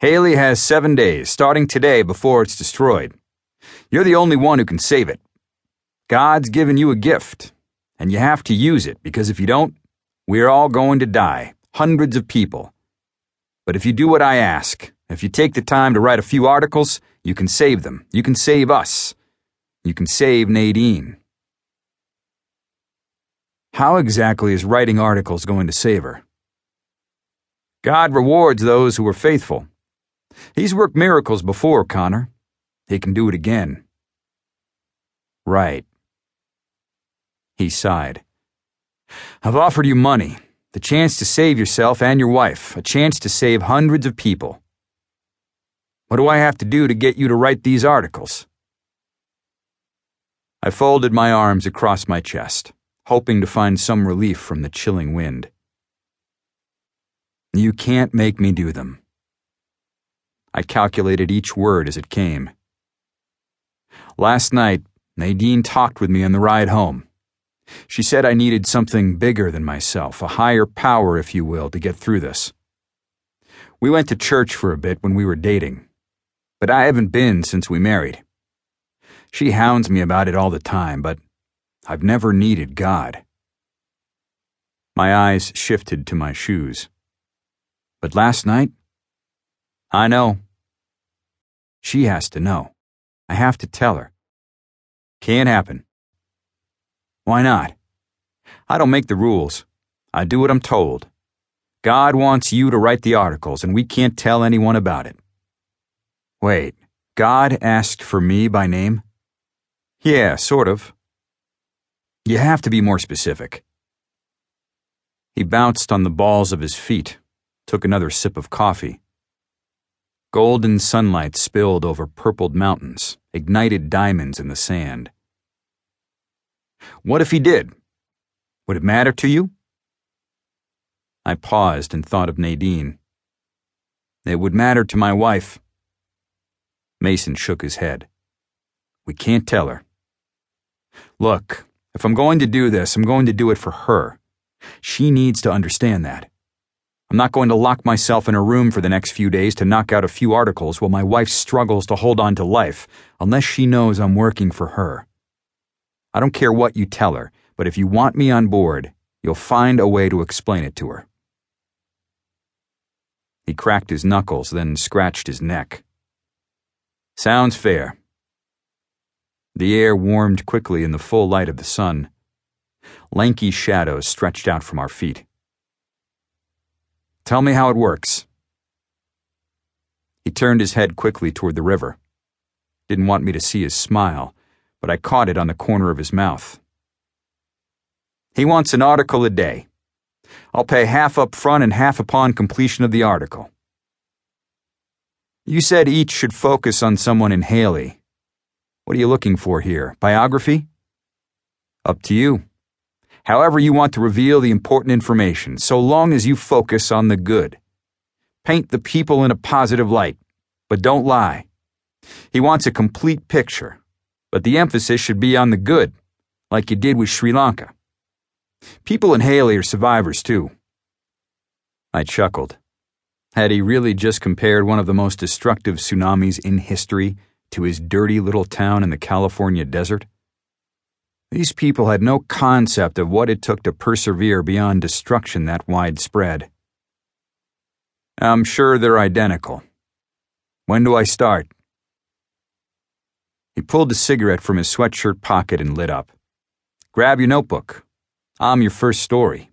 Hailey has seven days, starting today before it's destroyed. You're the only one who can save it. God's given you a gift, and you have to use it because if you don't, we're all going to die, hundreds of people. But if you do what I ask, if you take the time to write a few articles, you can save them. You can save us. You can save Nadine. How exactly is writing articles going to save her? God rewards those who are faithful. He's worked miracles before, Connor. He can do it again. Right. He sighed. I've offered you money, the chance to save yourself and your wife, a chance to save hundreds of people. What do I have to do to get you to write these articles? I folded my arms across my chest, hoping to find some relief from the chilling wind. You can't make me do them. I calculated each word as it came. Last night, Nadine talked with me on the ride home. She said I needed something bigger than myself, a higher power, if you will, to get through this. We went to church for a bit when we were dating but I haven't been since we married. She hounds me about it all the time, but I've never needed God. My eyes shifted to my shoes. But last night, I know. She has to know. I have to tell her. Can't happen. Why not? I don't make the rules. I do what I'm told. God wants you to write the articles, and we can't tell anyone about it. Wait, God asked for me by name? Yeah, sort of. You have to be more specific. He bounced on the balls of his feet, took another sip of coffee. Golden sunlight spilled over purpled mountains, ignited diamonds in the sand. What if he did? Would it matter to you? I paused and thought of Nadine. It would matter to my wife. Mason shook his head. We can't tell her. Look, if I'm going to do this, I'm going to do it for her. She needs to understand that. I'm not going to lock myself in a room for the next few days to knock out a few articles while my wife struggles to hold on to life, unless she knows I'm working for her. I don't care what you tell her, but if you want me on board, you'll find a way to explain it to her. He cracked his knuckles, then scratched his neck. Sounds fair. The air warmed quickly in the full light of the sun. Lanky shadows stretched out from our feet. Tell me how it works. He turned his head quickly toward the river. Didn't want me to see his smile, but I caught it on the corner of his mouth. He wants an article a day. I'll pay half up front and half upon completion of the article. You said each should focus on someone in Hailey. What are you looking for here? Biography? Up to you. However, you want to reveal the important information, so long as you focus on the good. Paint the people in a positive light, but don't lie. He wants a complete picture, but the emphasis should be on the good, like you did with Sri Lanka. People in Hailey are survivors, too. I chuckled. Had he really just compared one of the most destructive tsunamis in history to his dirty little town in the California desert? These people had no concept of what it took to persevere beyond destruction that widespread. I'm sure they're identical. When do I start? He pulled a cigarette from his sweatshirt pocket and lit up. Grab your notebook. I'm your first story.